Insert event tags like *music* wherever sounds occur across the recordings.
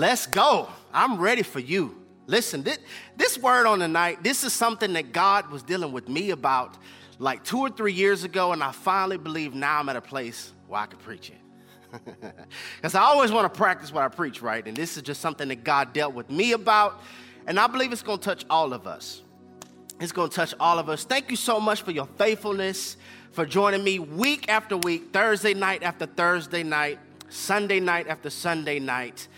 Let's go. I'm ready for you. Listen, this, this word on the night, this is something that God was dealing with me about like two or three years ago, and I finally believe now I'm at a place where I can preach it. *laughs* Because I always want to practice what I preach, right? And this is just something that God dealt with me about, and I believe it's going to touch all of us. It's going to touch all of us. Thank you so much for your faithfulness, for joining me week after week, Thursday night after Thursday night, Sunday night after Sunday night.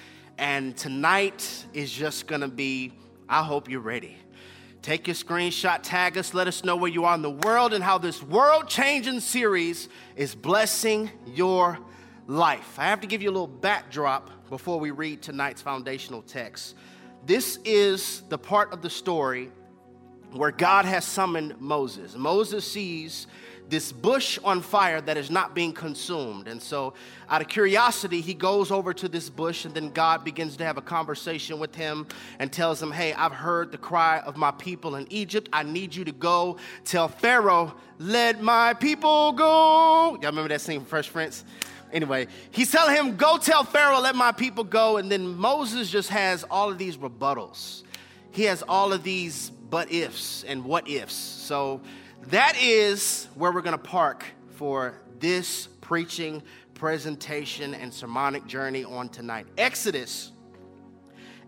And tonight is just gonna be, I hope you're ready. Take your screenshot, tag us, let us know where you are in the world and how this world changing series is blessing your life. I have to give you a little backdrop before we read tonight's foundational text. This is the part of the story where God has summoned Moses. Moses sees this bush on fire that is not being consumed. And so, out of curiosity, he goes over to this bush, and then God begins to have a conversation with him and tells him, Hey, I've heard the cry of my people in Egypt. I need you to go tell Pharaoh, Let my people go. Y'all remember that scene from Fresh Prince? Anyway, he's telling him, Go tell Pharaoh, let my people go. And then Moses just has all of these rebuttals. He has all of these but ifs and what ifs. So, that is where we're going to park for this preaching, presentation, and sermonic journey on tonight. Exodus,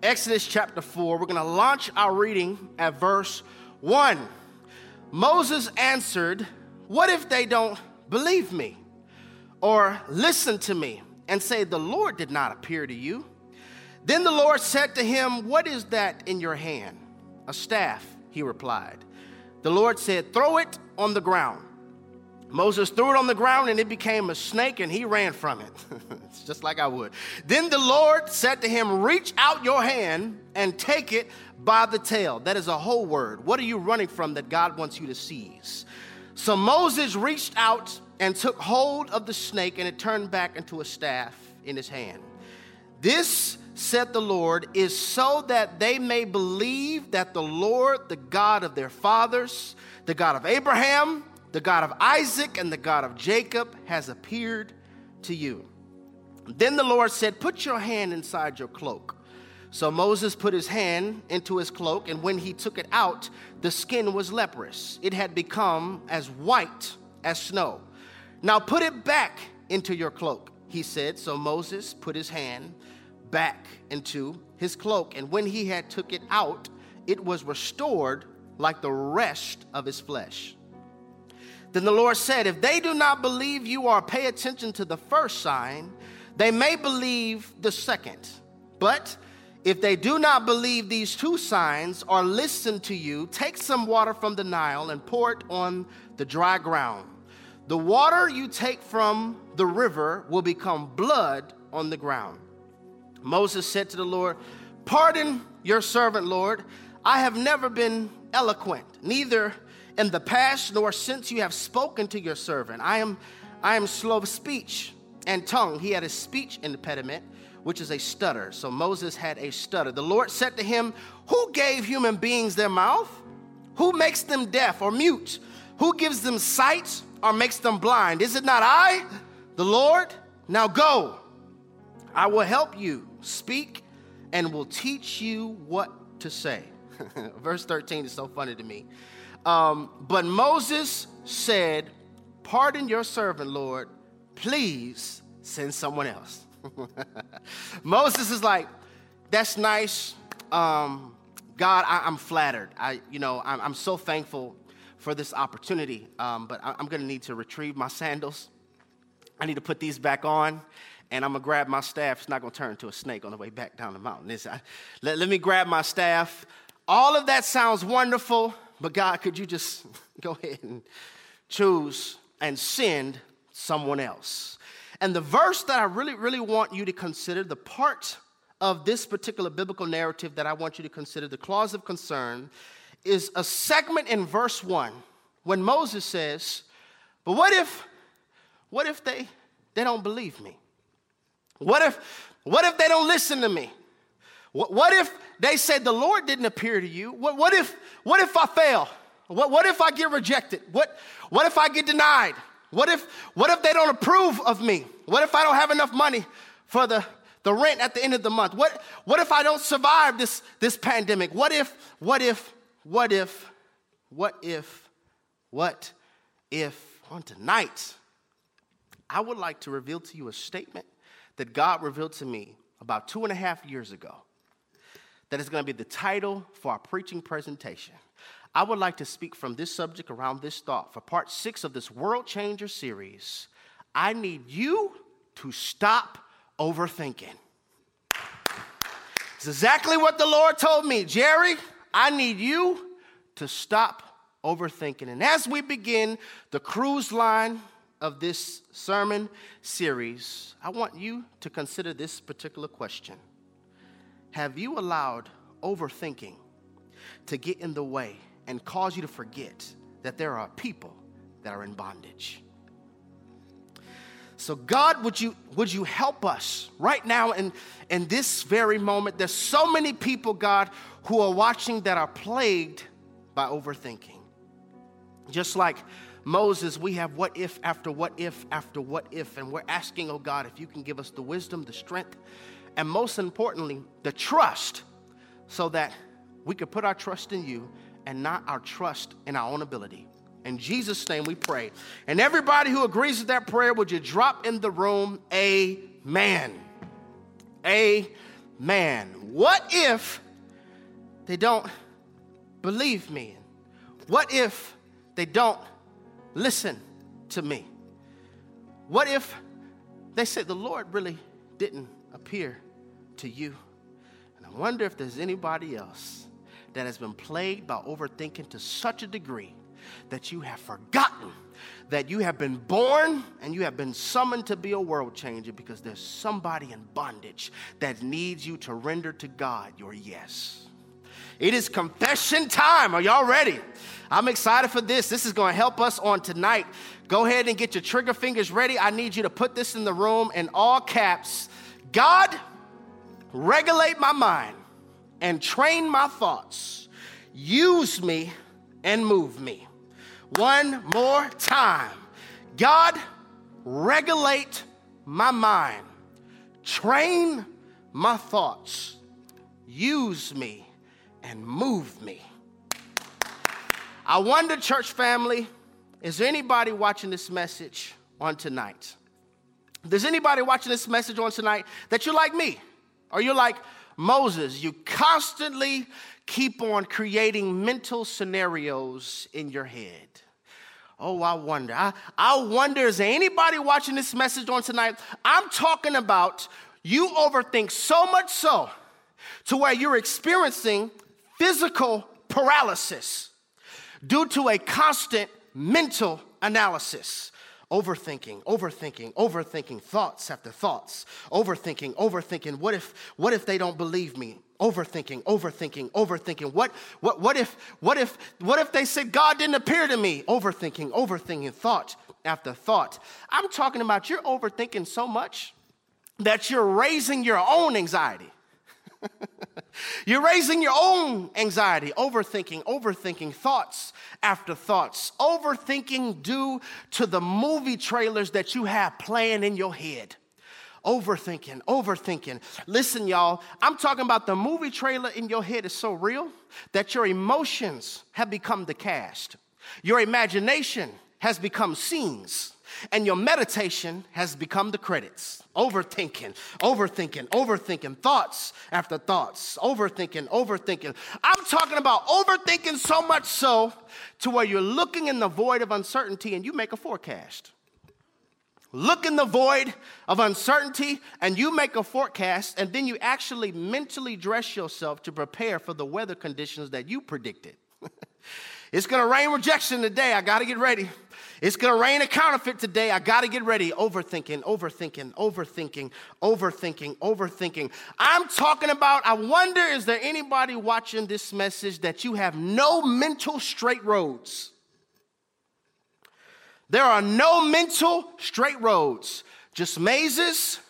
Exodus chapter 4. We're going to launch our reading at verse 1. Moses answered, What if they don't believe me or listen to me and say, The Lord did not appear to you? Then the Lord said to him, What is that in your hand? A staff, he replied. The Lord said, Throw it on the ground. Moses threw it on the ground and it became a snake and he ran from it. *laughs* it's just like I would. Then the Lord said to him, Reach out your hand and take it by the tail. That is a whole word. What are you running from that God wants you to seize? So Moses reached out and took hold of the snake and it turned back into a staff in his hand. This said the Lord, is so that they may believe that the Lord, the God of their fathers, the God of Abraham, the God of Isaac, and the God of Jacob, has appeared to you. Then the Lord said, Put your hand inside your cloak. So Moses put his hand into his cloak, and when he took it out, the skin was leprous. It had become as white as snow. Now put it back into your cloak, he said. So Moses put his hand back into his cloak, and when he had took it out, it was restored like the rest of his flesh. Then the Lord said, If they do not believe you or pay attention to the first sign, they may believe the second. But if they do not believe these two signs or listen to you, take some water from the Nile and pour it on the dry ground. The water you take from the river will become blood on the ground. Moses said to the Lord, Pardon your servant, Lord. I have never been eloquent, neither in the past nor since you have spoken to your servant. I am, I am slow of speech and tongue. He had a speech impediment, which is a stutter. So Moses had a stutter. The Lord said to him, Who gave human beings their mouth? Who makes them deaf or mute? Who gives them sight or makes them blind? Is it not I, the Lord? Now go. I will help you speak and will teach you what to say. *laughs* Verse 13 is so funny to me. Um, but Moses said, Pardon your servant, Lord. Please send someone else. *laughs* Moses is like, That's nice. Um, God, I, am flattered. I, you know, I'm, I'm, so thankful for this opportunity. Um, but I, I'm going to need to retrieve my sandals. I need to put these back on and I'm gonna grab my staff. It's not gonna turn into a snake on the way back down the mountain. Let, let me grab my staff. All of that sounds wonderful, but God, could you just *laughs* go ahead and choose and send someone else? And the verse that I really, really want you to consider, the part of this particular biblical narrative that I want you to consider, the clause of concern, is a segment in verse one when Moses says, But what if, what if they, they don't believe me? What if, what if they don't listen to me? What, what if they say the Lord didn't appear to you? What, what, if, what if I fail? What, what if I get rejected? What, what if I get denied? What if, what if they don't approve of me? What if I don't have enough money for the, the rent at the end of the month? What, what if I don't survive this, this pandemic? What if, what if, what if, what if, what if on tonight, I would like to reveal to you a statement that God revealed to me about two and a half years ago that is going to be the title for our preaching presentation. I would like to speak from this subject around this thought for part six of this World Changer series. I need you to stop overthinking. It's exactly what the Lord told me. Jerry, I need you to stop overthinking. And as we begin the cruise line of this sermon series, I want you to consider this particular question Have you allowed overthinking to get in the way and cause you to forget that there are people that are in bondage? So, God, would you, would you help us right now in, in this very moment? There's so many people, God, who are watching that are plagued by overthinking. Just like Moses, we have what if after what if after what if, and we're asking, oh God, if you can give us the wisdom, the strength, and most importantly, the trust so that we could put our trust in you and not our trust in our own ability. In Jesus' name we pray. And everybody who agrees with that prayer, would you drop in the room, Amen? Amen. What if they don't believe me? What if they don't listen to me? What if they said the Lord really didn't appear to you? And I wonder if there's anybody else that has been plagued by overthinking to such a degree that you have forgotten that you have been born and you have been summoned to be a world changer because there's somebody in bondage that needs you to render to God your yes. It is confession time. Are y'all ready? I'm excited for this. This is going to help us on tonight. Go ahead and get your trigger fingers ready. I need you to put this in the room in all caps. God, regulate my mind and train my thoughts. Use me and move me. One more time. God, regulate my mind, train my thoughts, use me, and move me. I wonder, church family, is there anybody watching this message on tonight? There's anybody watching this message on tonight that you're like me, or you're like Moses, you constantly keep on creating mental scenarios in your head. Oh, I wonder. I, I wonder, is there anybody watching this message on tonight? I'm talking about you overthink so much so to where you're experiencing physical paralysis due to a constant mental analysis. Overthinking, overthinking, overthinking, thoughts after thoughts, overthinking, overthinking. What if, what if they don't believe me? Overthinking, overthinking, overthinking. What, what, what if, what if, what if they said God didn't appear to me? Overthinking, overthinking, thought after thought. I'm talking about you're overthinking so much that you're raising your own anxiety. *laughs* You're raising your own anxiety, overthinking, overthinking, thoughts after thoughts, overthinking due to the movie trailers that you have playing in your head. Overthinking, overthinking. Listen, y'all, I'm talking about the movie trailer in your head is so real that your emotions have become the cast. Your imagination has become scenes and your meditation has become the credits. Overthinking, overthinking, overthinking, thoughts after thoughts, overthinking, overthinking. I'm talking about overthinking so much so to where you're looking in the void of uncertainty and you make a forecast. Look in the void of uncertainty and you make a forecast, and then you actually mentally dress yourself to prepare for the weather conditions that you predicted. *laughs* it's gonna rain rejection today. I gotta get ready. It's to rain a counterfeit today. I got to get ready. Overthinking, overthinking, overthinking, overthinking, overthinking. I'm talking about, I wonder, is there anybody watching this message that you have no mental straight roads? There are no mental straight roads, just mazes,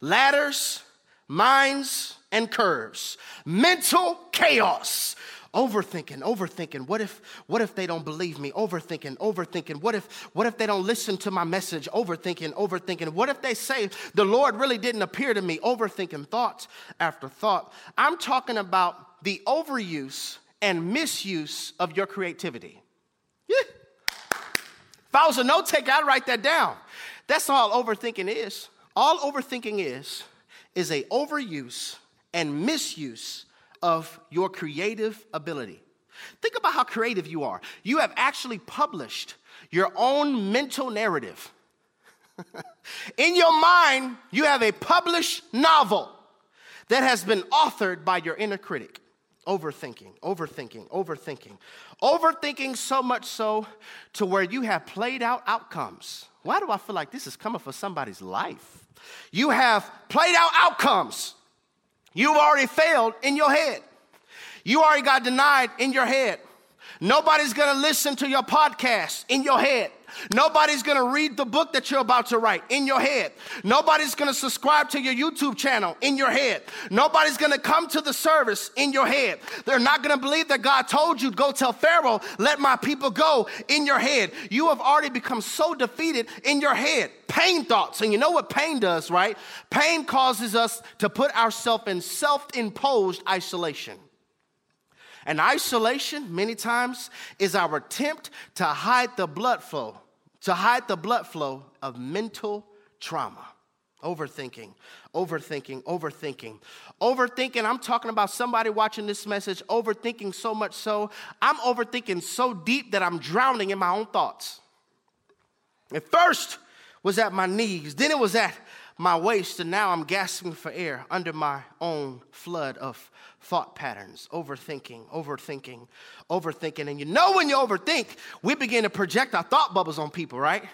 ladders, mines, and curves, mental chaos. Overthinking, overthinking. What if, what if they don't believe me? Overthinking, overthinking. What if, what if they don't listen to my message? Overthinking, overthinking. What if they say the Lord really didn't appear to me? Overthinking, thoughts after thought. I'm talking about the overuse and misuse of your creativity. Yeah. If I was a note taker, I'd write that down. That's all overthinking is. All overthinking is, is a overuse and misuse of your creative ability. Think about how creative you are. You have actually published your own mental narrative. *laughs* In your mind, you have a published novel that has been authored by your inner critic. Overthinking, overthinking, overthinking. Overthinking so much so to where you have played out outcomes. Why do I feel like this is coming for somebody's life? You have played out outcomes. You've already failed in your head. You already got denied in your head. Nobody's gonna listen to your podcast in your head. Nobody's gonna read the book that you're about to write in your head. Nobody's gonna subscribe to your YouTube channel in your head. Nobody's gonna come to the service in your head. They're not gonna believe that God told you, go tell Pharaoh, let my people go in your head. You have already become so defeated in your head. Pain thoughts. And you know what pain does, right? Pain causes us to put ourselves in self imposed isolation. And isolation, many times, is our attempt to hide the blood flow, to hide the blood flow of mental trauma. Overthinking, overthinking, overthinking. Overthinking, I'm talking about somebody watching this message, overthinking so much so, I'm overthinking so deep that I'm drowning in my own thoughts. At first was at my knees, then it was at my waist, and now I'm gasping for air under my own flood of thought patterns, overthinking, overthinking, overthinking. And you know, when you overthink, we begin to project our thought bubbles on people, right?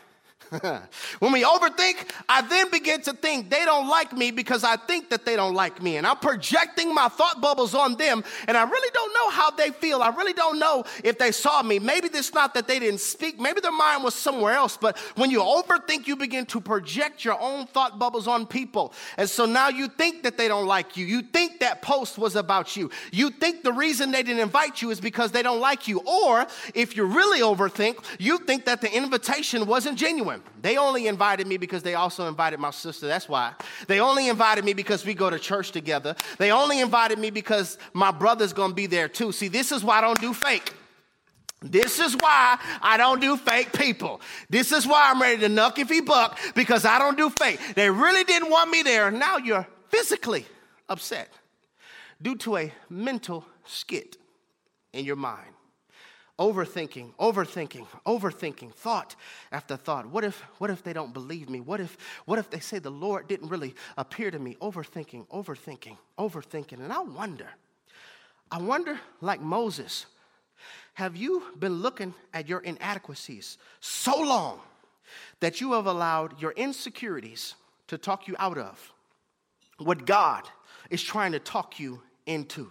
*laughs* when we overthink, I then begin to think they don't like me because I think that they don't like me. And I'm projecting my thought bubbles on them, and I really don't know how they feel. I really don't know if they saw me. Maybe it's not that they didn't speak, maybe their mind was somewhere else. But when you overthink, you begin to project your own thought bubbles on people. And so now you think that they don't like you. You think that post was about you. You think the reason they didn't invite you is because they don't like you. Or if you really overthink, you think that the invitation wasn't genuine. They only invited me because they also invited my sister. That's why. They only invited me because we go to church together. They only invited me because my brother's gonna be there too. See, this is why I don't do fake. This is why I don't do fake people. This is why I'm ready to nuck if he buck because I don't do fake. They really didn't want me there. Now you're physically upset due to a mental skit in your mind overthinking overthinking overthinking thought after thought. What if what if they don't believe me? What if what if they say the lord didn't really appear to me? Overthinking overthinking overthinking. And i wonder i wonder like moses have you been looking at your inadequacies so long that you have allowed your insecurities to talk you out of what god is trying to talk you into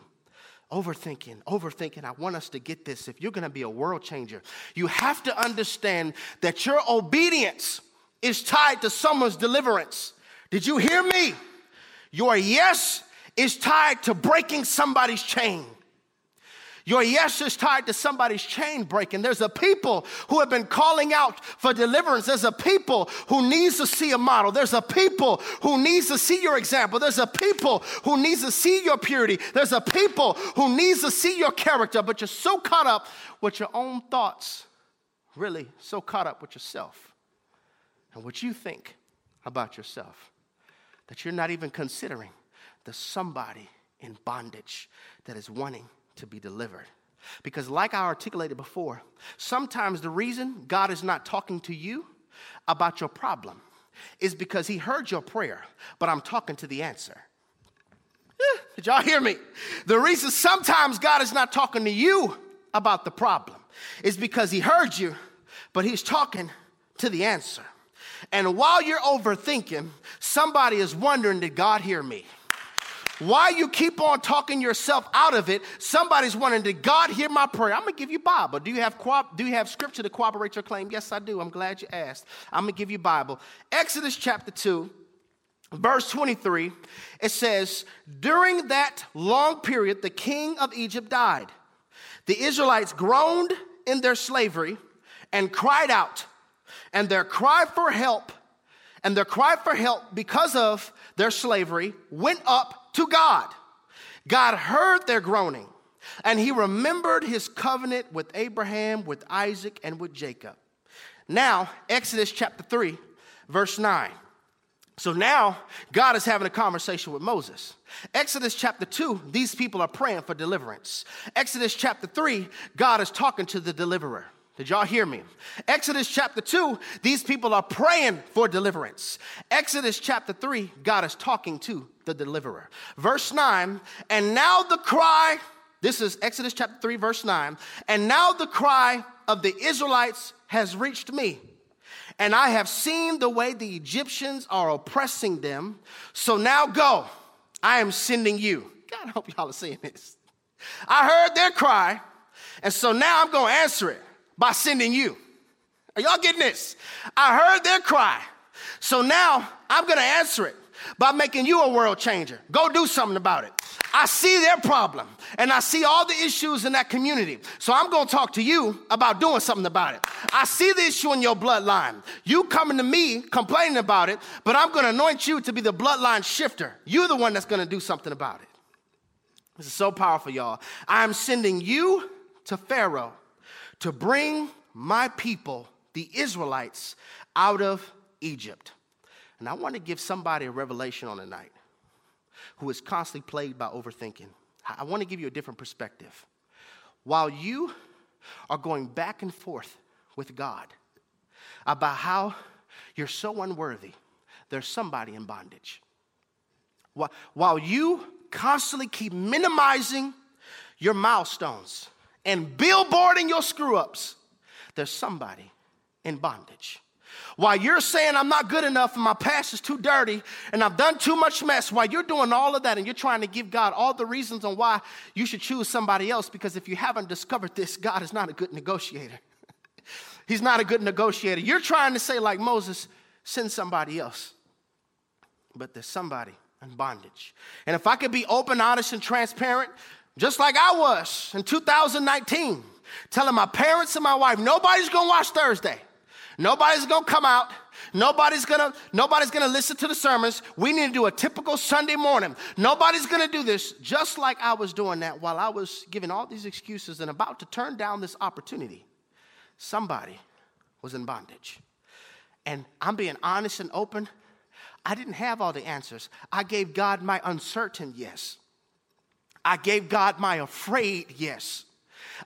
Overthinking, overthinking. I want us to get this. If you're going to be a world changer, you have to understand that your obedience is tied to someone's deliverance. Did you hear me? Your yes is tied to breaking somebody's chain. Your yes is tied to somebody's chain breaking. There's a people who have been calling out for deliverance. There's a people who needs to see a model. There's a people who needs to see your example. There's a people who needs to see your purity. There's a people who needs to see your character, but you're so caught up with your own thoughts, really so caught up with yourself and what you think about yourself that you're not even considering the somebody in bondage that is wanting to be delivered. Because, like I articulated before, sometimes the reason God is not talking to you about your problem is because He heard your prayer, but I'm talking to the answer. Eh, did y'all hear me? The reason sometimes God is not talking to you about the problem is because He heard you, but He's talking to the answer. And while you're overthinking, somebody is wondering, Did God hear me? Why you keep on talking yourself out of it? Somebody's wondering, did God hear my prayer? I'm gonna give you Bible. Do you have do you have scripture to corroborate your claim? Yes, I do. I'm glad you asked. I'm gonna give you Bible. Exodus chapter 2, verse 23, it says, During that long period, the king of Egypt died. The Israelites groaned in their slavery and cried out, and their cry for help, and their cry for help because of their slavery went up to God. God heard their groaning, and he remembered his covenant with Abraham, with Isaac, and with Jacob. Now, Exodus chapter 3, verse 9. So now God is having a conversation with Moses. Exodus chapter 2, these people are praying for deliverance. Exodus chapter 3, God is talking to the deliverer. Did y'all hear me? Exodus chapter 2, these people are praying for deliverance. Exodus chapter 3, God is talking to the deliverer. Verse 9, and now the cry, this is Exodus chapter 3, verse 9, and now the cry of the Israelites has reached me. And I have seen the way the Egyptians are oppressing them. So now go. I am sending you. God, I hope y'all are seeing this. I heard their cry, and so now I'm going to answer it by sending you. Are y'all getting this? I heard their cry. So now I'm going to answer it by making you a world changer. Go do something about it. I see their problem and I see all the issues in that community. So I'm going to talk to you about doing something about it. I see the issue in your bloodline. You coming to me complaining about it, but I'm going to anoint you to be the bloodline shifter. You're the one that's going to do something about it. This is so powerful, y'all. I'm sending you to Pharaoh to bring my people, the Israelites, out of Egypt. And I want to give somebody a revelation on the night who is constantly plagued by overthinking. I want to give you a different perspective. While you are going back and forth with God about how you're so unworthy, there's somebody in bondage. While you constantly keep minimizing your milestones and billboarding your screw ups, there's somebody in bondage. While you're saying I'm not good enough and my past is too dirty and I've done too much mess, while you're doing all of that and you're trying to give God all the reasons on why you should choose somebody else, because if you haven't discovered this, God is not a good negotiator. *laughs* He's not a good negotiator. You're trying to say, like Moses, send somebody else. But there's somebody in bondage. And if I could be open, honest, and transparent, just like I was in 2019, telling my parents and my wife, nobody's gonna watch Thursday. Nobody's gonna come out. Nobody's gonna, nobody's gonna listen to the sermons. We need to do a typical Sunday morning. Nobody's gonna do this, just like I was doing that while I was giving all these excuses and about to turn down this opportunity. Somebody was in bondage. And I'm being honest and open. I didn't have all the answers. I gave God my uncertain yes. I gave God my afraid yes.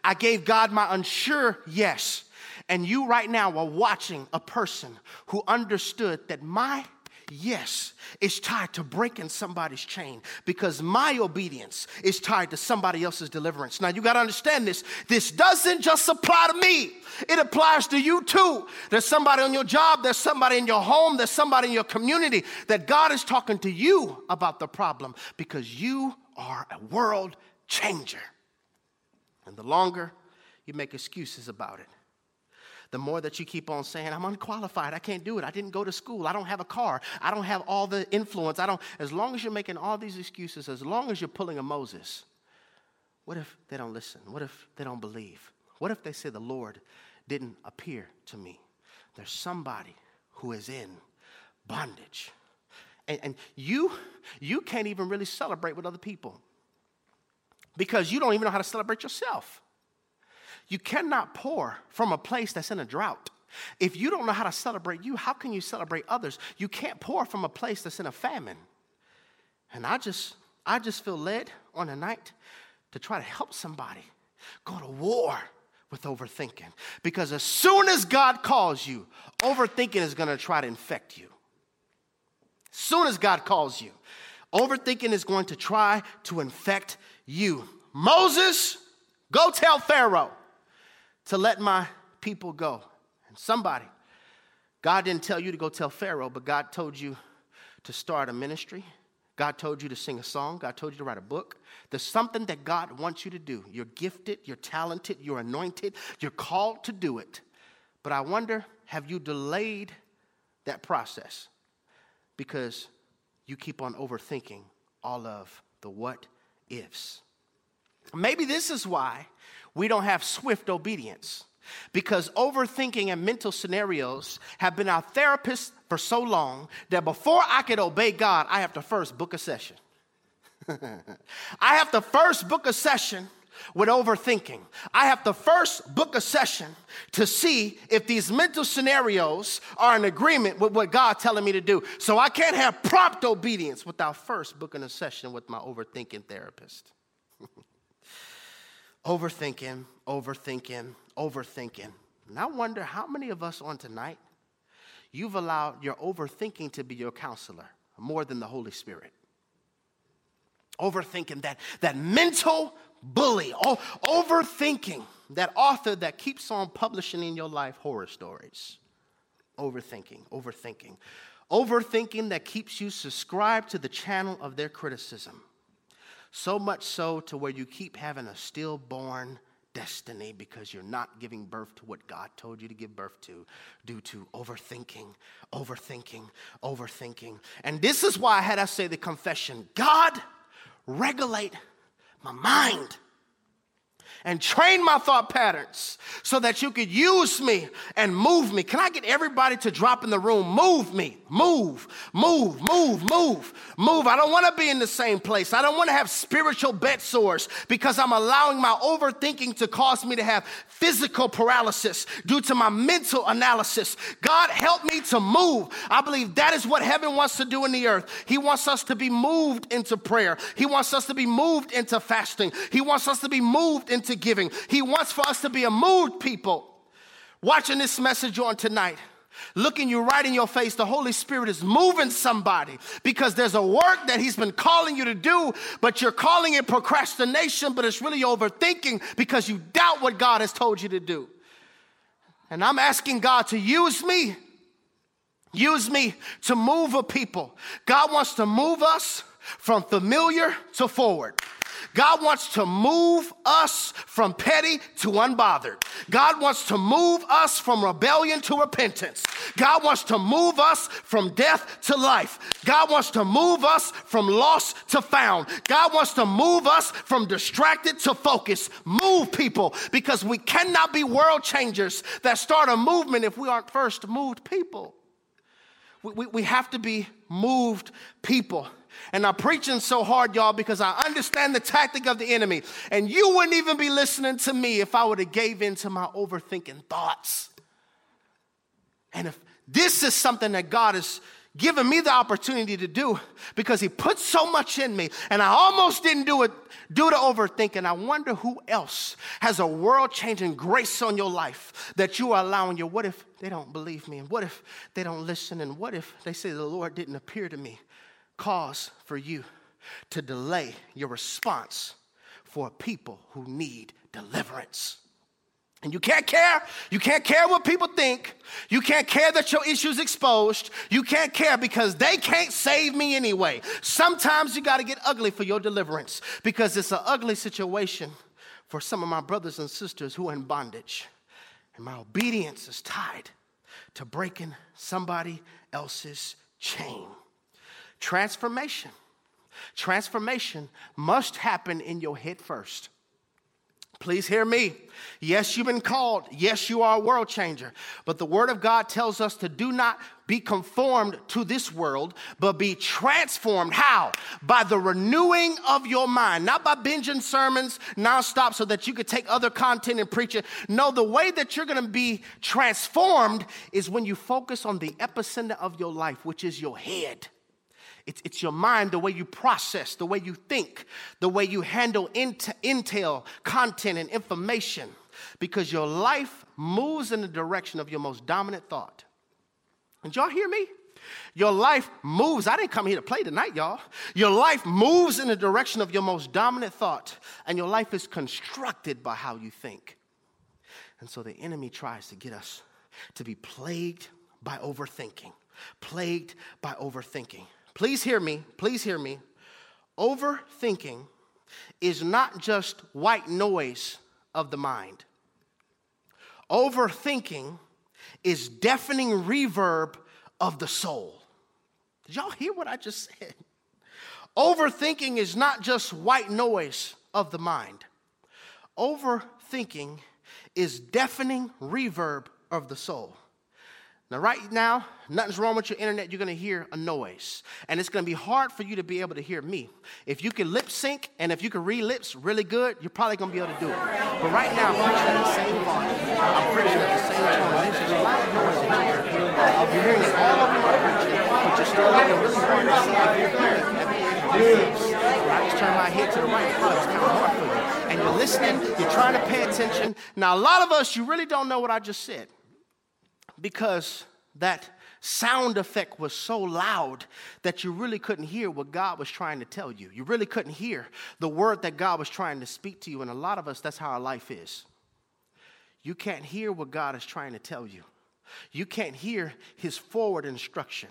I gave God my unsure yes. And you right now are watching a person who understood that my yes is tied to breaking somebody's chain because my obedience is tied to somebody else's deliverance. Now you got to understand this. This doesn't just apply to me. It applies to you too. There's somebody on your job, there's somebody in your home, there's somebody in your community that God is talking to you about the problem because you are a world changer. And the longer you make excuses about it, the more that you keep on saying, I'm unqualified, I can't do it, I didn't go to school, I don't have a car, I don't have all the influence, I don't, as long as you're making all these excuses, as long as you're pulling a Moses, what if they don't listen? What if they don't believe? What if they say the Lord didn't appear to me? There's somebody who is in bondage. And, and you, you can't even really celebrate with other people because you don't even know how to celebrate yourself. You cannot pour from a place that's in a drought. If you don't know how to celebrate you, how can you celebrate others? You can't pour from a place that's in a famine. And I just, I just feel led on a night to try to help somebody go to war with overthinking. Because as soon as God calls you, overthinking is going to try to infect you. Soon as God calls you, overthinking is going to try to infect you. Moses, go tell Pharaoh to let my people go. And somebody, God didn't tell you to go tell Pharaoh, but God told you to start a ministry. God told you to sing a song. God told you to write a book. There's something that God wants you to do. You're gifted, you're talented, you're anointed, you're called to do it. But I wonder have you delayed that process? Because you keep on overthinking all of the what ifs. Maybe this is why we don't have swift obedience because overthinking and mental scenarios have been our therapist for so long that before I could obey God, I have to first book a session. *laughs* I have to first book a session with overthinking. I have to first book a session to see if these mental scenarios are in agreement with what God's telling me to do. So I can't have prompt obedience without first booking a session with my overthinking therapist. *laughs* overthinking, overthinking, overthinking. And I wonder how many of us on tonight you've allowed your overthinking to be your counselor more than the Holy Spirit. Overthinking that, that mental bully, oh, overthinking, that author that keeps on publishing in your life horror stories. Overthinking, overthinking. Overthinking that keeps you subscribed to the channel of their criticism. So much so to where you keep having a stillborn destiny because you're not giving birth to what God told you to give birth to due to overthinking, overthinking, overthinking. And this is why I had to say the confession God, regulate my mind and train my thought patterns so that you could use me and move me. Can I get everybody to drop in the room? Move me, move, move, move, move, move. I don't want to be in the same place. I don't want to have spiritual bed sores because I'm allowing my overthinking to cause me to have physical paralysis due to my mental analysis. God, help me to move. I believe that is what heaven wants to do in the earth. He wants us to be moved into prayer, He wants us to be moved into fasting, He wants us to be moved into giving. He wants for us to be a moved people. Watching this message on tonight, looking you right in your face, the Holy Spirit is moving somebody because there's a work that He's been calling you to do, but you're calling it procrastination, but it's really overthinking because you doubt what God has told you to do. And I'm asking God to use me, use me to move a people. God wants to move us from familiar to forward. God wants to move us from petty to unbothered. God wants to move us from rebellion to repentance. God wants to move us from death to life. God wants to move us from lost to found. God wants to move us from distracted to focus. Move people because we cannot be world changers that start a movement if we aren't first moved people. We, we, we have to be moved people. And I'm preaching so hard, y'all, because I understand the tactic of the enemy. And you wouldn't even be listening to me if I would have gave in to my overthinking thoughts. And if this is something that God has given me the opportunity to do because he put so much in me and I almost didn't do it due to overthinking. I wonder who else has a world changing grace on your life that you are allowing you. What if they don't believe me? And what if they don't listen? And what if they say the Lord didn't appear to me? Cause for you to delay your response for people who need deliverance. And you can't care. You can't care what people think. You can't care that your issue's exposed. You can't care because they can't save me anyway. Sometimes you got to get ugly for your deliverance because it's an ugly situation for some of my brothers and sisters who are in bondage. And my obedience is tied to breaking somebody else's chain. Transformation. Transformation must happen in your head first. Please hear me. Yes, you've been called. Yes, you are a world changer. But the Word of God tells us to do not be conformed to this world, but be transformed. How? By the renewing of your mind. Not by binging sermons nonstop so that you could take other content and preach it. No, the way that you're going to be transformed is when you focus on the epicenter of your life, which is your head. It's, it's your mind, the way you process, the way you think, the way you handle int- intel, content, and information, because your life moves in the direction of your most dominant thought. Did y'all hear me? Your life moves. I didn't come here to play tonight, y'all. Your life moves in the direction of your most dominant thought, and your life is constructed by how you think. And so the enemy tries to get us to be plagued by overthinking, plagued by overthinking. Please hear me. Please hear me. Overthinking is not just white noise of the mind. Overthinking is deafening reverb of the soul. Did y'all hear what I just *laughs* said? Overthinking is not just white noise of the mind. Overthinking is deafening reverb of the soul. Now, right now, nothing's wrong with your internet. You're going to hear a noise. And it's going to be hard for you to be able to hear me. If you can lip sync and if you can read lips really good, you're probably going to be able to do it. But right now, I'm preaching at the same volume. I'm preaching at the same tone. There's a lot of noise in here. You're hearing it all over my preaching, but you're still looking really hard to see if you're hearing it. I just turn my head to the right. It's kind of hard for you. And you're listening, you're trying to pay attention. Now, a lot of us, you really don't know what I just said because that sound effect was so loud that you really couldn't hear what God was trying to tell you. You really couldn't hear the word that God was trying to speak to you. And a lot of us, that's how our life is. You can't hear what God is trying to tell you, you can't hear His forward instruction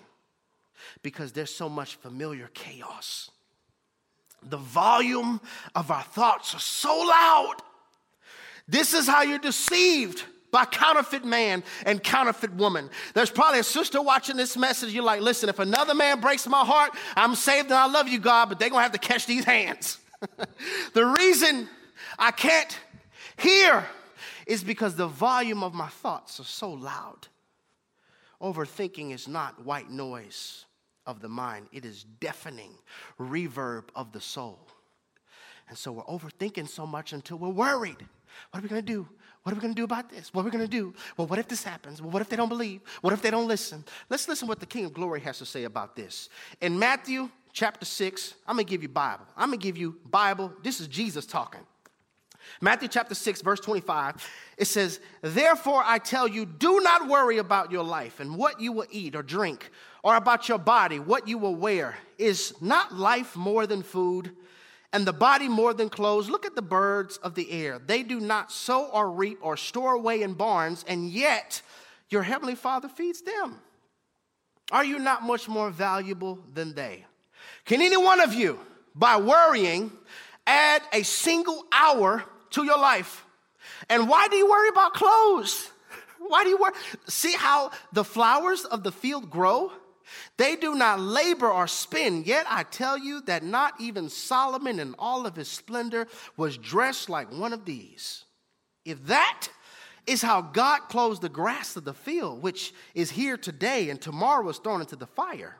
because there's so much familiar chaos. The volume of our thoughts are so loud. This is how you're deceived by counterfeit man and counterfeit woman. There's probably a sister watching this message. You're like, listen, if another man breaks my heart, I'm saved and I love you, God, but they're going to have to catch these hands. *laughs* the reason I can't hear is because the volume of my thoughts are so loud. Overthinking is not white noise of the mind, it is deafening reverb of the soul. And so we're overthinking so much until we're worried. What are we going to do? What are we going to do about this? What are we going to do? Well, what if this happens? Well, what if they don't believe? What if they don't listen? Let's listen what the King of Glory has to say about this. In Matthew chapter 6, I'm going to give you Bible. I'm going to give you Bible. This is Jesus talking. Matthew chapter 6, verse 25, it says, Therefore I tell you, do not worry about your life and what you will eat or drink, or about your body, what you will wear. Is not life more than food? And the body more than clothes. Look at the birds of the air. They do not sow or reap or store away in barns, and yet your heavenly Father feeds them. Are you not much more valuable than they? Can any one of you, by worrying, add a single hour to your life? And why do you worry about clothes? Why do you worry? See how the flowers of the field grow? They do not labor or spin, yet I tell you that not even Solomon in all of his splendor was dressed like one of these. If that is how God clothes the grass of the field, which is here today and tomorrow is thrown into the fire,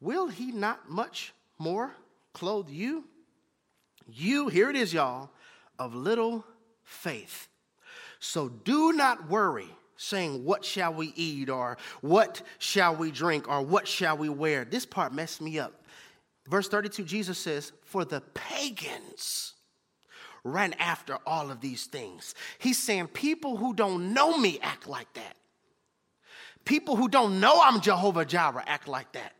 will he not much more clothe you? You, here it is, y'all, of little faith. So do not worry saying, What shall we eat? or What shall we drink? or What shall we wear? This part messed me up. Verse 32, Jesus says, For the pagans ran after all of these things. He's saying, People who don't know me act like that. People who don't know I'm Jehovah Jireh act like that.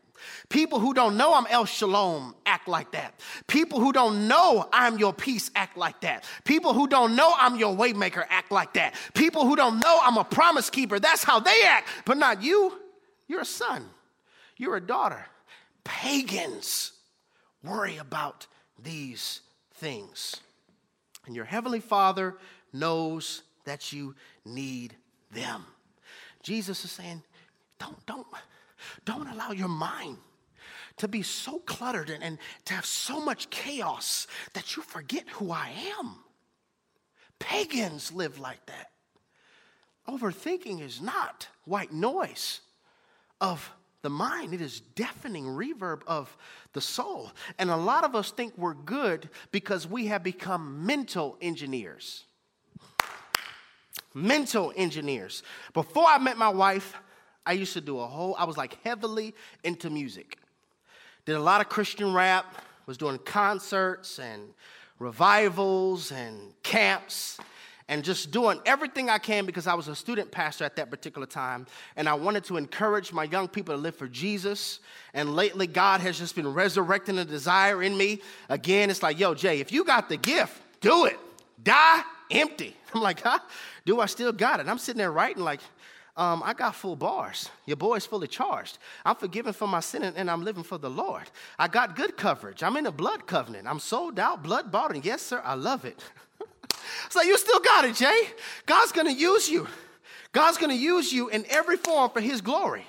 People who don't know I'm El Shalom act like that. People who don't know I'm your peace act like that. People who don't know I'm your waymaker act like that. People who don't know I'm a promise keeper, that's how they act, but not you. You're a son, you're a daughter. Pagans worry about these things. And your heavenly Father knows that you need them. Jesus is saying, don't, don't don't allow your mind to be so cluttered and, and to have so much chaos that you forget who I am. Pagans live like that. Overthinking is not white noise of the mind, it is deafening reverb of the soul. And a lot of us think we're good because we have become mental engineers. Mental engineers. Before I met my wife, I used to do a whole, I was like heavily into music. Did a lot of Christian rap, was doing concerts and revivals and camps and just doing everything I can because I was a student pastor at that particular time. And I wanted to encourage my young people to live for Jesus. And lately, God has just been resurrecting a desire in me. Again, it's like, yo, Jay, if you got the gift, do it. Die empty. *laughs* I'm like, huh? Do I still got it? I'm sitting there writing, like, um, I got full bars. Your boy's fully charged. I'm forgiven for my sin and I'm living for the Lord. I got good coverage. I'm in a blood covenant. I'm sold out, blood bought, and yes, sir, I love it. *laughs* so you still got it, Jay. God's gonna use you. God's gonna use you in every form for his glory.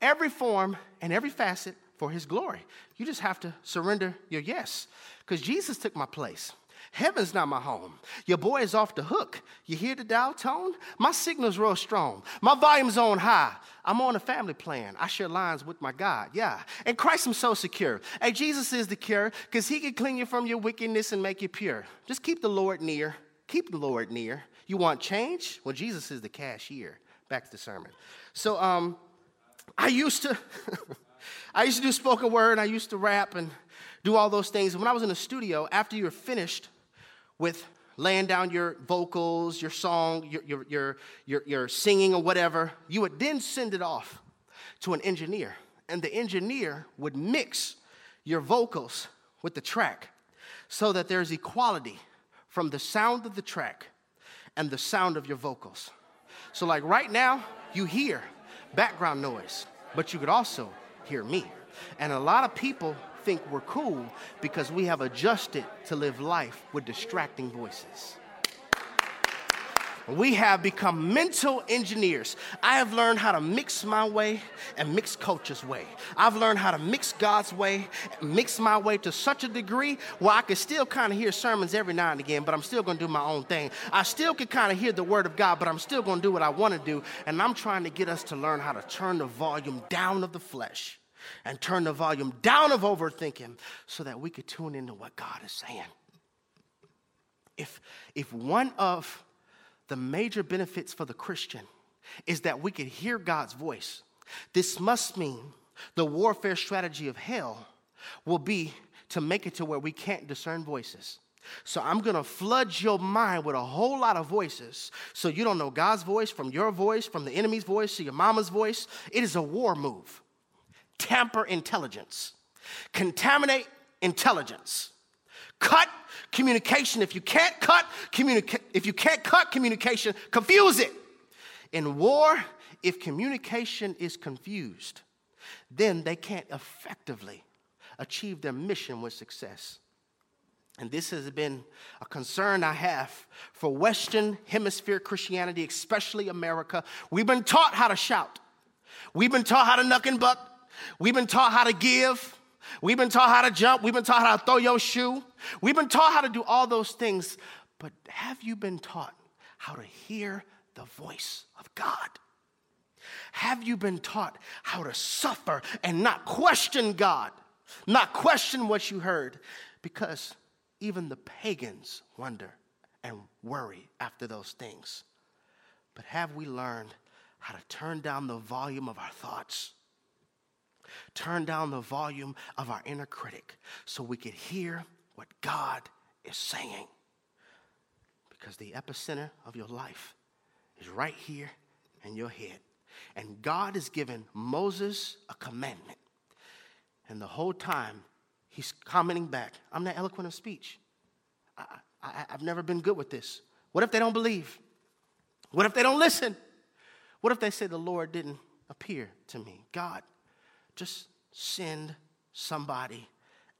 Every form and every facet for his glory. You just have to surrender your yes because Jesus took my place. Heaven's not my home. Your boy is off the hook. You hear the dial tone? My signal's real strong. My volume's on high. I'm on a family plan. I share lines with my God. Yeah. And Christ, I'm so secure. Hey, Jesus is the cure because he can clean you from your wickedness and make you pure. Just keep the Lord near. Keep the Lord near. You want change? Well, Jesus is the cashier. Back to the sermon. So, um, I used to, *laughs* I used to do spoken word. I used to rap and do all those things. When I was in the studio, after you were finished with laying down your vocals, your song, your, your, your, your, your singing or whatever, you would then send it off to an engineer. And the engineer would mix your vocals with the track so that there's equality from the sound of the track and the sound of your vocals. So, like right now, you hear background noise, but you could also hear me. And a lot of people think we're cool because we have adjusted to live life with distracting voices. We have become mental engineers. I have learned how to mix my way and mix culture's way. I've learned how to mix God's way mix my way to such a degree where I can still kind of hear sermons every now and again, but I'm still going to do my own thing. I still can kind of hear the word of God, but I'm still going to do what I want to do. And I'm trying to get us to learn how to turn the volume down of the flesh and turn the volume down of overthinking so that we could tune into what God is saying. If, if one of the major benefits for the Christian is that we could hear God's voice, this must mean the warfare strategy of hell will be to make it to where we can't discern voices. So I'm going to flood your mind with a whole lot of voices so you don't know God's voice from your voice, from the enemy's voice to your mama's voice. It is a war move tamper intelligence, contaminate intelligence, cut communication. If you can't cut if you can't cut communication, confuse it. In war, if communication is confused, then they can't effectively achieve their mission with success. And this has been a concern I have for Western Hemisphere Christianity, especially America. We've been taught how to shout. We've been taught how to knuck and buck. We've been taught how to give. We've been taught how to jump. We've been taught how to throw your shoe. We've been taught how to do all those things. But have you been taught how to hear the voice of God? Have you been taught how to suffer and not question God, not question what you heard? Because even the pagans wonder and worry after those things. But have we learned how to turn down the volume of our thoughts? Turn down the volume of our inner critic so we could hear what God is saying. Because the epicenter of your life is right here in your head. And God has given Moses a commandment. And the whole time, he's commenting back I'm not eloquent of speech. I, I, I've never been good with this. What if they don't believe? What if they don't listen? What if they say the Lord didn't appear to me? God, just send somebody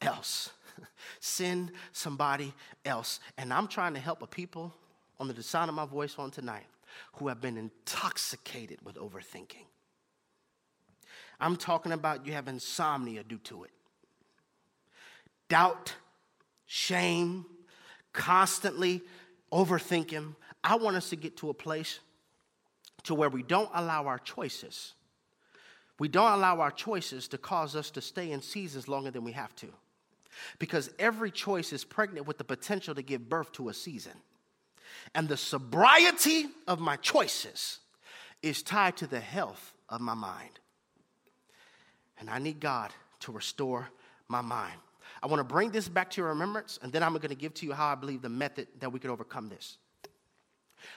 else. *laughs* send somebody else. And I'm trying to help a people on the sound of my voice on tonight who have been intoxicated with overthinking. I'm talking about you have insomnia due to it. Doubt, shame, constantly overthinking. I want us to get to a place to where we don't allow our choices we don't allow our choices to cause us to stay in seasons longer than we have to. Because every choice is pregnant with the potential to give birth to a season. And the sobriety of my choices is tied to the health of my mind. And I need God to restore my mind. I want to bring this back to your remembrance, and then I'm going to give to you how I believe the method that we can overcome this.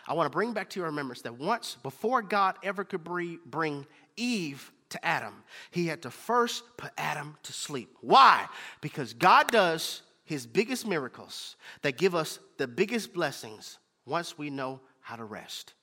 I want to bring back to your remembrance that once, before God ever could bring Eve to Adam, he had to first put Adam to sleep. Why? Because God does his biggest miracles that give us the biggest blessings once we know how to rest.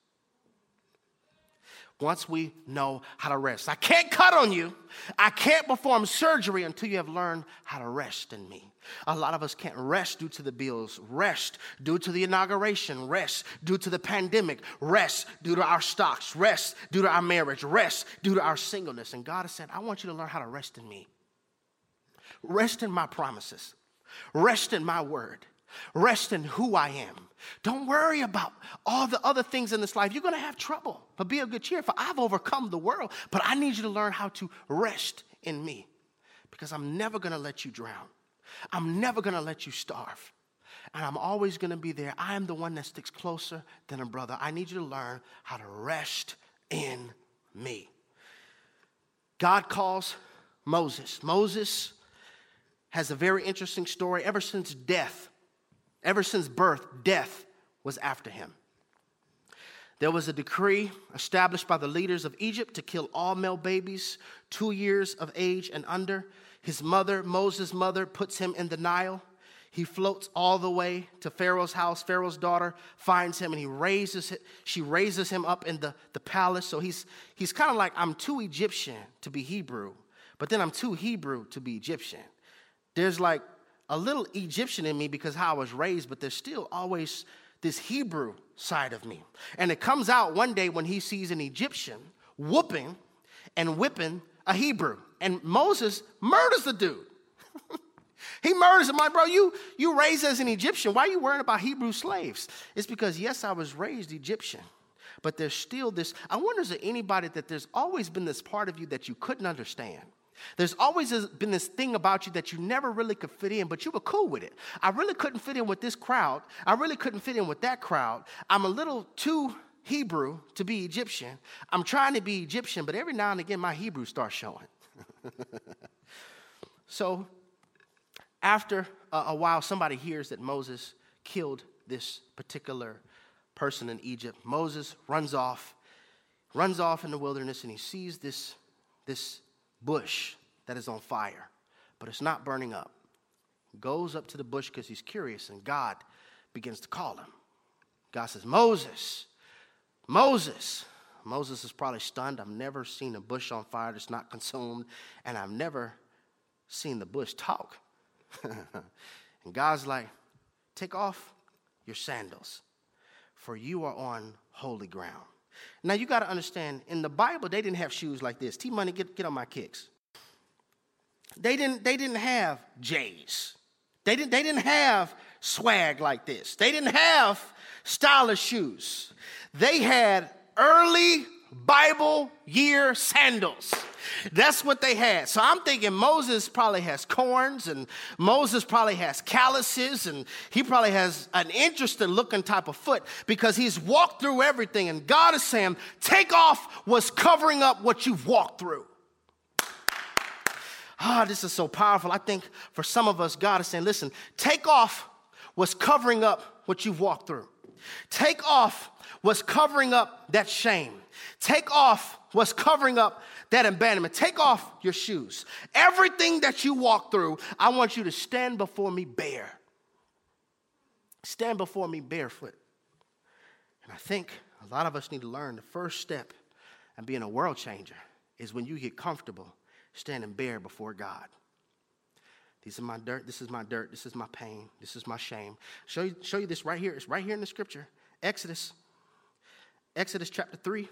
Once we know how to rest. I can't cut on you. I can't perform surgery until you have learned how to rest in me. A lot of us can't rest due to the bills, rest due to the inauguration, rest due to the pandemic, rest due to our stocks, rest due to our marriage, rest due to our singleness. And God has said, I want you to learn how to rest in me. Rest in my promises, rest in my word. Rest in who I am. Don't worry about all the other things in this life. You're going to have trouble, but be of good cheer, for I've overcome the world. But I need you to learn how to rest in me because I'm never going to let you drown. I'm never going to let you starve. And I'm always going to be there. I am the one that sticks closer than a brother. I need you to learn how to rest in me. God calls Moses. Moses has a very interesting story ever since death Ever since birth, death was after him. There was a decree established by the leaders of Egypt to kill all male babies two years of age and under. His mother, Moses' mother, puts him in the Nile. He floats all the way to Pharaoh's house. Pharaoh's daughter finds him and he raises she raises him up in the, the palace. So he's, he's kind of like, I'm too Egyptian to be Hebrew, but then I'm too Hebrew to be Egyptian. There's like a little Egyptian in me because how I was raised, but there's still always this Hebrew side of me. And it comes out one day when he sees an Egyptian whooping and whipping a Hebrew. And Moses murders the dude. *laughs* he murders him. Like, bro, you, you raised as an Egyptian. Why are you worrying about Hebrew slaves? It's because, yes, I was raised Egyptian. But there's still this. I wonder, is there anybody that there's always been this part of you that you couldn't understand? There's always been this thing about you that you never really could fit in, but you were cool with it. I really couldn't fit in with this crowd. I really couldn't fit in with that crowd. I'm a little too Hebrew to be Egyptian. I'm trying to be Egyptian, but every now and again my Hebrew starts showing. *laughs* so, after a, while, somebody hears that Moses killed this particular person in Egypt. Moses runs off, runs off in the wilderness, and he sees this, this bush that is on fire, but it's not burning up. Goes up to the bush because he's curious, and God begins to call him. God says, Moses, Moses. Moses is probably stunned. I've never seen a bush on fire that's not consumed, and I've never seen the bush talk. *laughs* and God's like, Take off your sandals, for you are on holy ground. Now you got to understand, in the Bible, they didn't have shoes like this. T Money, get, get on my kicks. They didn't, they didn't have J's. They didn't, they didn't have swag like this. They didn't have stylish shoes. They had early Bible year sandals. That's what they had. So I'm thinking Moses probably has corns and Moses probably has calluses and he probably has an interesting looking type of foot because he's walked through everything and God is saying, take off what's covering up what you've walked through. Ah, oh, this is so powerful. I think for some of us, God is saying, listen, take off what's covering up what you've walked through. Take off what's covering up that shame. Take off what's covering up that abandonment. Take off your shoes. Everything that you walk through, I want you to stand before me bare. Stand before me barefoot. And I think a lot of us need to learn the first step in being a world changer is when you get comfortable standing bare before God. These are my dirt. This is my dirt. This is my pain. This is my shame. Show you, show you this right here. It's right here in the scripture. Exodus. Exodus chapter 3,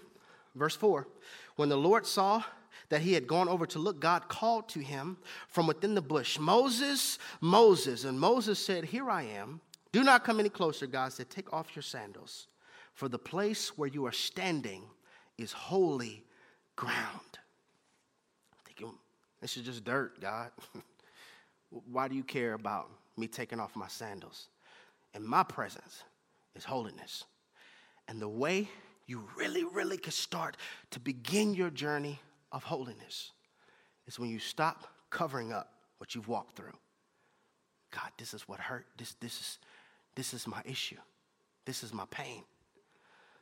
verse 4. When the Lord saw that he had gone over to look, God called to him from within the bush, Moses, Moses. And Moses said, Here I am. Do not come any closer. God said, Take off your sandals, for the place where you are standing is holy ground. This is just dirt, God. *laughs* Why do you care about me taking off my sandals? In my presence is holiness. And the way you really, really can start to begin your journey of holiness is when you stop covering up what you've walked through. God, this is what hurt. This, this, is, this is my issue. This is my pain.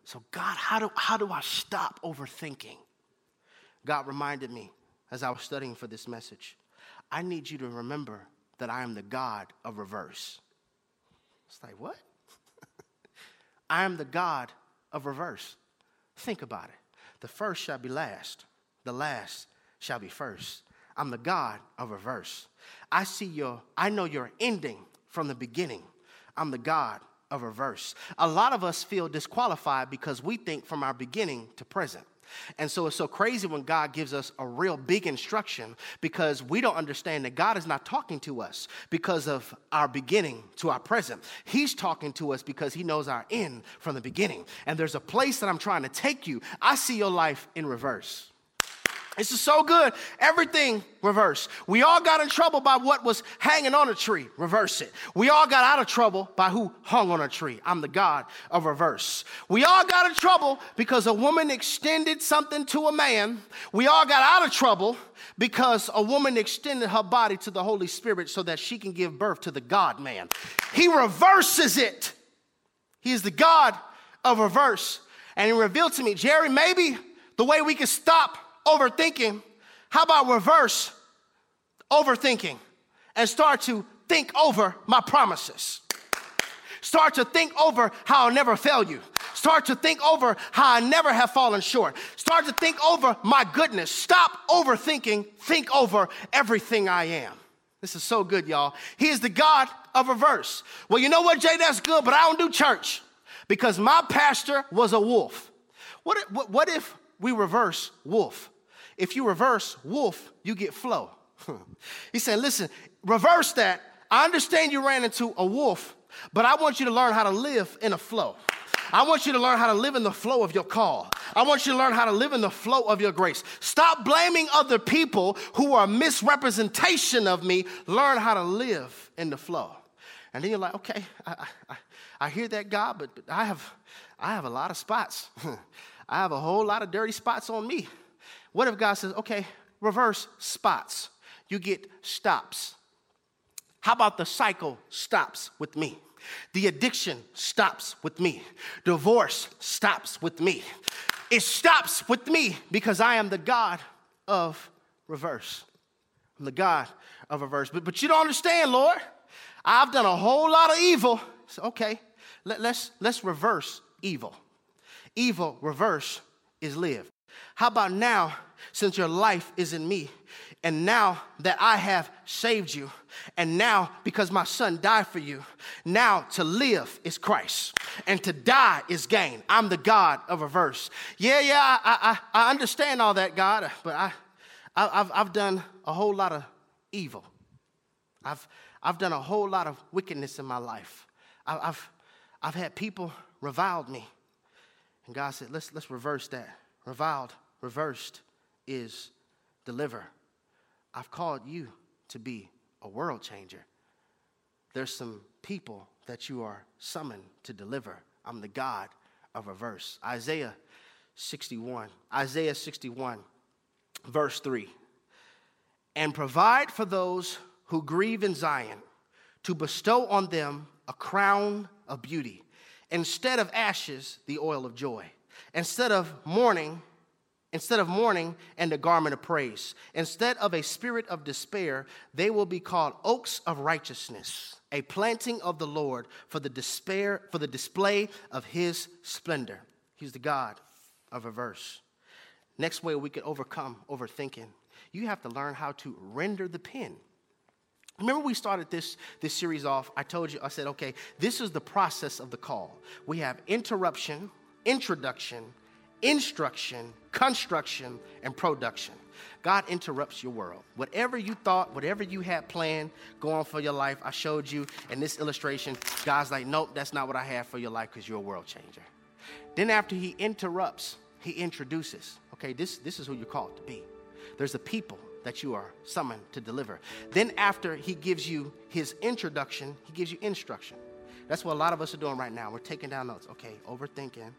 So, God, how do, how do I stop overthinking? God reminded me as I was studying for this message I need you to remember that I am the God of reverse. It's like, what? *laughs* I am the God of reverse. Think about it. The first shall be last, the last shall be first. I'm the God of reverse. I see your, I know your ending from the beginning. I'm the God of reverse. A lot of us feel disqualified because we think from our beginning to present. And so it's so crazy when God gives us a real big instruction because we don't understand that God is not talking to us because of our beginning to our present. He's talking to us because He knows our end from the beginning. And there's a place that I'm trying to take you. I see your life in reverse. This is so good. Everything reverse. We all got in trouble by what was hanging on a tree. Reverse it. We all got out of trouble by who hung on a tree. I'm the God of reverse. We all got in trouble because a woman extended something to a man. We all got out of trouble because a woman extended her body to the Holy Spirit so that she can give birth to the God man. He reverses it. He is the God of reverse. And he revealed to me, Jerry, maybe the way we can stop overthinking, how about reverse overthinking and start to think over my promises? Start to think over how I'll never fail you. Start to think over how I never have fallen short. Start to think over my goodness. Stop overthinking. Think over everything I am. This is so good, y'all. He is the God of reverse. Well, you know what, Jay? That's good, but I don't do church because my pastor was a wolf. What, what, what if we reverse wolf? If you reverse wolf, you get flow. *laughs* he said, listen, reverse that. I understand you ran into a wolf, but I want you to learn how to live in a flow. I want you to learn how to live in the flow of your call. I want you to learn how to live in the flow of your grace. Stop blaming other people who are a misrepresentation of me. Learn how to live in the flow. And then you're like, okay, I, I, I hear that, God, but I have, I have a lot of spots. *laughs* I have a whole lot of dirty spots on me. What if God says, okay, reverse spots? You get stops. How about the cycle stops with me? The addiction stops with me. Divorce stops with me. It stops with me because I am the God of reverse. I'm the God of reverse. But, but you don't understand, Lord. I've done a whole lot of evil. So, okay, let, let's, let's reverse evil. Evil, reverse, is live. How about now, since your life is in me, and now that I have saved you, and now because my son died for you, now to live is Christ, and to die is gain. I'm the God of reverse. Yeah, yeah, I, I, I understand all that, God, but I, I, have I've done a whole lot of evil. I've, I've done a whole lot of wickedness in my life. I've, I've had people reviled me. And God said, let's, let's reverse that. Reviled reversed is deliver. I've called you to be a world changer. There's some people that you are summoned to deliver. I'm the God of reverse. Isaiah 61. Isaiah 61, verse 3. And provide for those who grieve in Zion to bestow on them a crown of beauty, instead of ashes, the oil of joy, instead of mourning, Instead of mourning and a garment of praise, instead of a spirit of despair, they will be called oaks of righteousness, a planting of the Lord for the despair for the display of his splendor. He's the God of a verse. Next way we can overcome overthinking, you have to learn how to render the pen. Remember, we started this, this series off. I told you, I said, okay, this is the process of the call. We have interruption, introduction, instruction, construction, and production. God interrupts your world. Whatever you thought, whatever you had planned going for your life, I showed you in this illustration. God's like, nope, that's not what I have for your life because you're a world changer. Then after he interrupts, he introduces. Okay, this, this is who you're called to be. There's a people that you are summoned to deliver. Then after he gives you his introduction, he gives you instruction. That's what a lot of us are doing right now. We're taking down notes. Okay, overthinking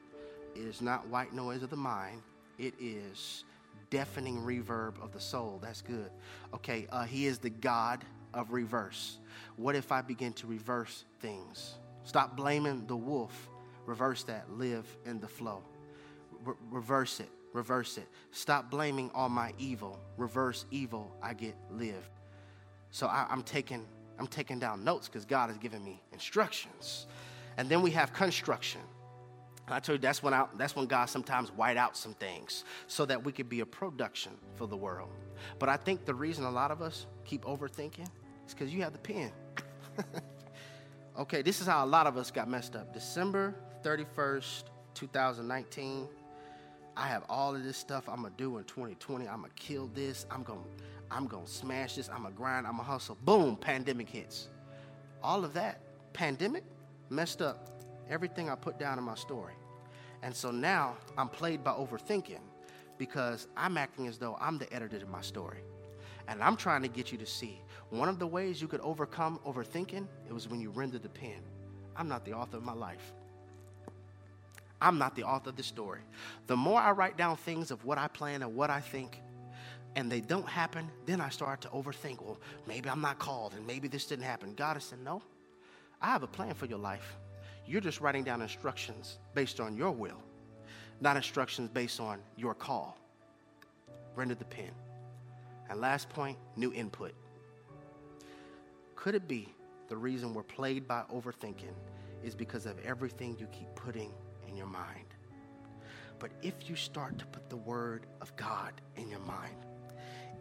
is not white noise of the mind, it is deafening reverb of the soul. That's good. Okay, uh, He is the God of reverse. What if I begin to reverse things? Stop blaming the wolf. Reverse that. Live in the flow. Re- reverse it. Reverse it. Stop blaming all my evil. Reverse evil. I get live. So I, I'm taking I'm taking down notes because God has given me instructions. And then we have construction. I told you that's when I, that's when God sometimes white out some things so that we could be a production for the world. But I think the reason a lot of us keep overthinking is because you have the pen. *laughs* okay, this is how a lot of us got messed up. December 31st, 2019. I have all of this stuff I'm gonna do in 2020. I'm gonna kill this. I'm gonna, I'm gonna smash this. I'm gonna grind. I'm gonna hustle. Boom, pandemic hits. All of that pandemic messed up everything I put down in my story. And so now I'm played by overthinking because I'm acting as though I'm the editor of my story. And I'm trying to get you to see one of the ways you could overcome overthinking, it was when you rendered the pen. I'm not the author of my life. I'm not the author of the story. The more I write down things of what I plan and what I think, and they don't happen, then I start to overthink. Well, maybe I'm not called, and maybe this didn't happen. God has said, No, I have a plan for your life. You're just writing down instructions based on your will, not instructions based on your call. Render the pen. And last point new input. Could it be the reason we're plagued by overthinking is because of everything you keep putting in your mind? But if you start to put the word of God in your mind,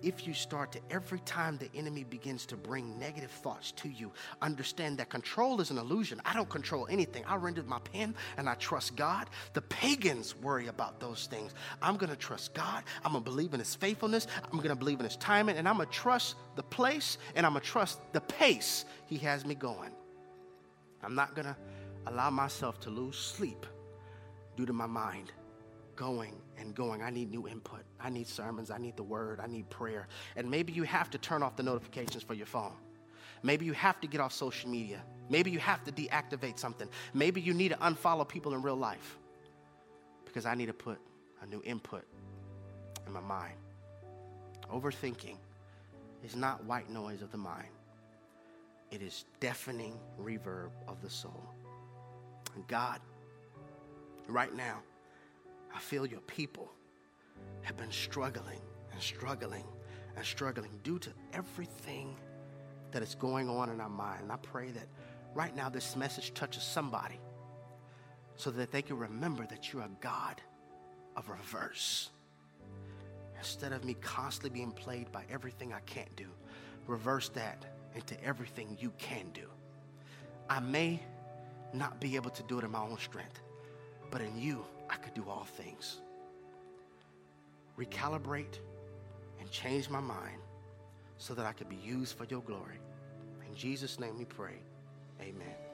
if you start to, every time the enemy begins to bring negative thoughts to you, understand that control is an illusion. I don't control anything. I rendered my pen and I trust God. The pagans worry about those things. I'm going to trust God. I'm going to believe in his faithfulness. I'm going to believe in his timing. And I'm going to trust the place and I'm going to trust the pace he has me going. I'm not going to allow myself to lose sleep due to my mind going and going. I need new input. I need sermons. I need the word. I need prayer. And maybe you have to turn off the notifications for your phone. Maybe you have to get off social media. Maybe you have to deactivate something. Maybe you need to unfollow people in real life because I need to put a new input in my mind. Overthinking is not white noise of the mind, it is deafening reverb of the soul. And God, right now, I feel your people have been struggling and struggling and struggling due to everything that is going on in our mind. And I pray that right now this message touches somebody so that they can remember that you're a God of reverse. Instead of me constantly being played by everything I can't do, reverse that into everything you can do. I may not be able to do it in my own strength, but in you, I could do all things. Recalibrate and change my mind so that I could be used for your glory. In Jesus' name we pray. Amen.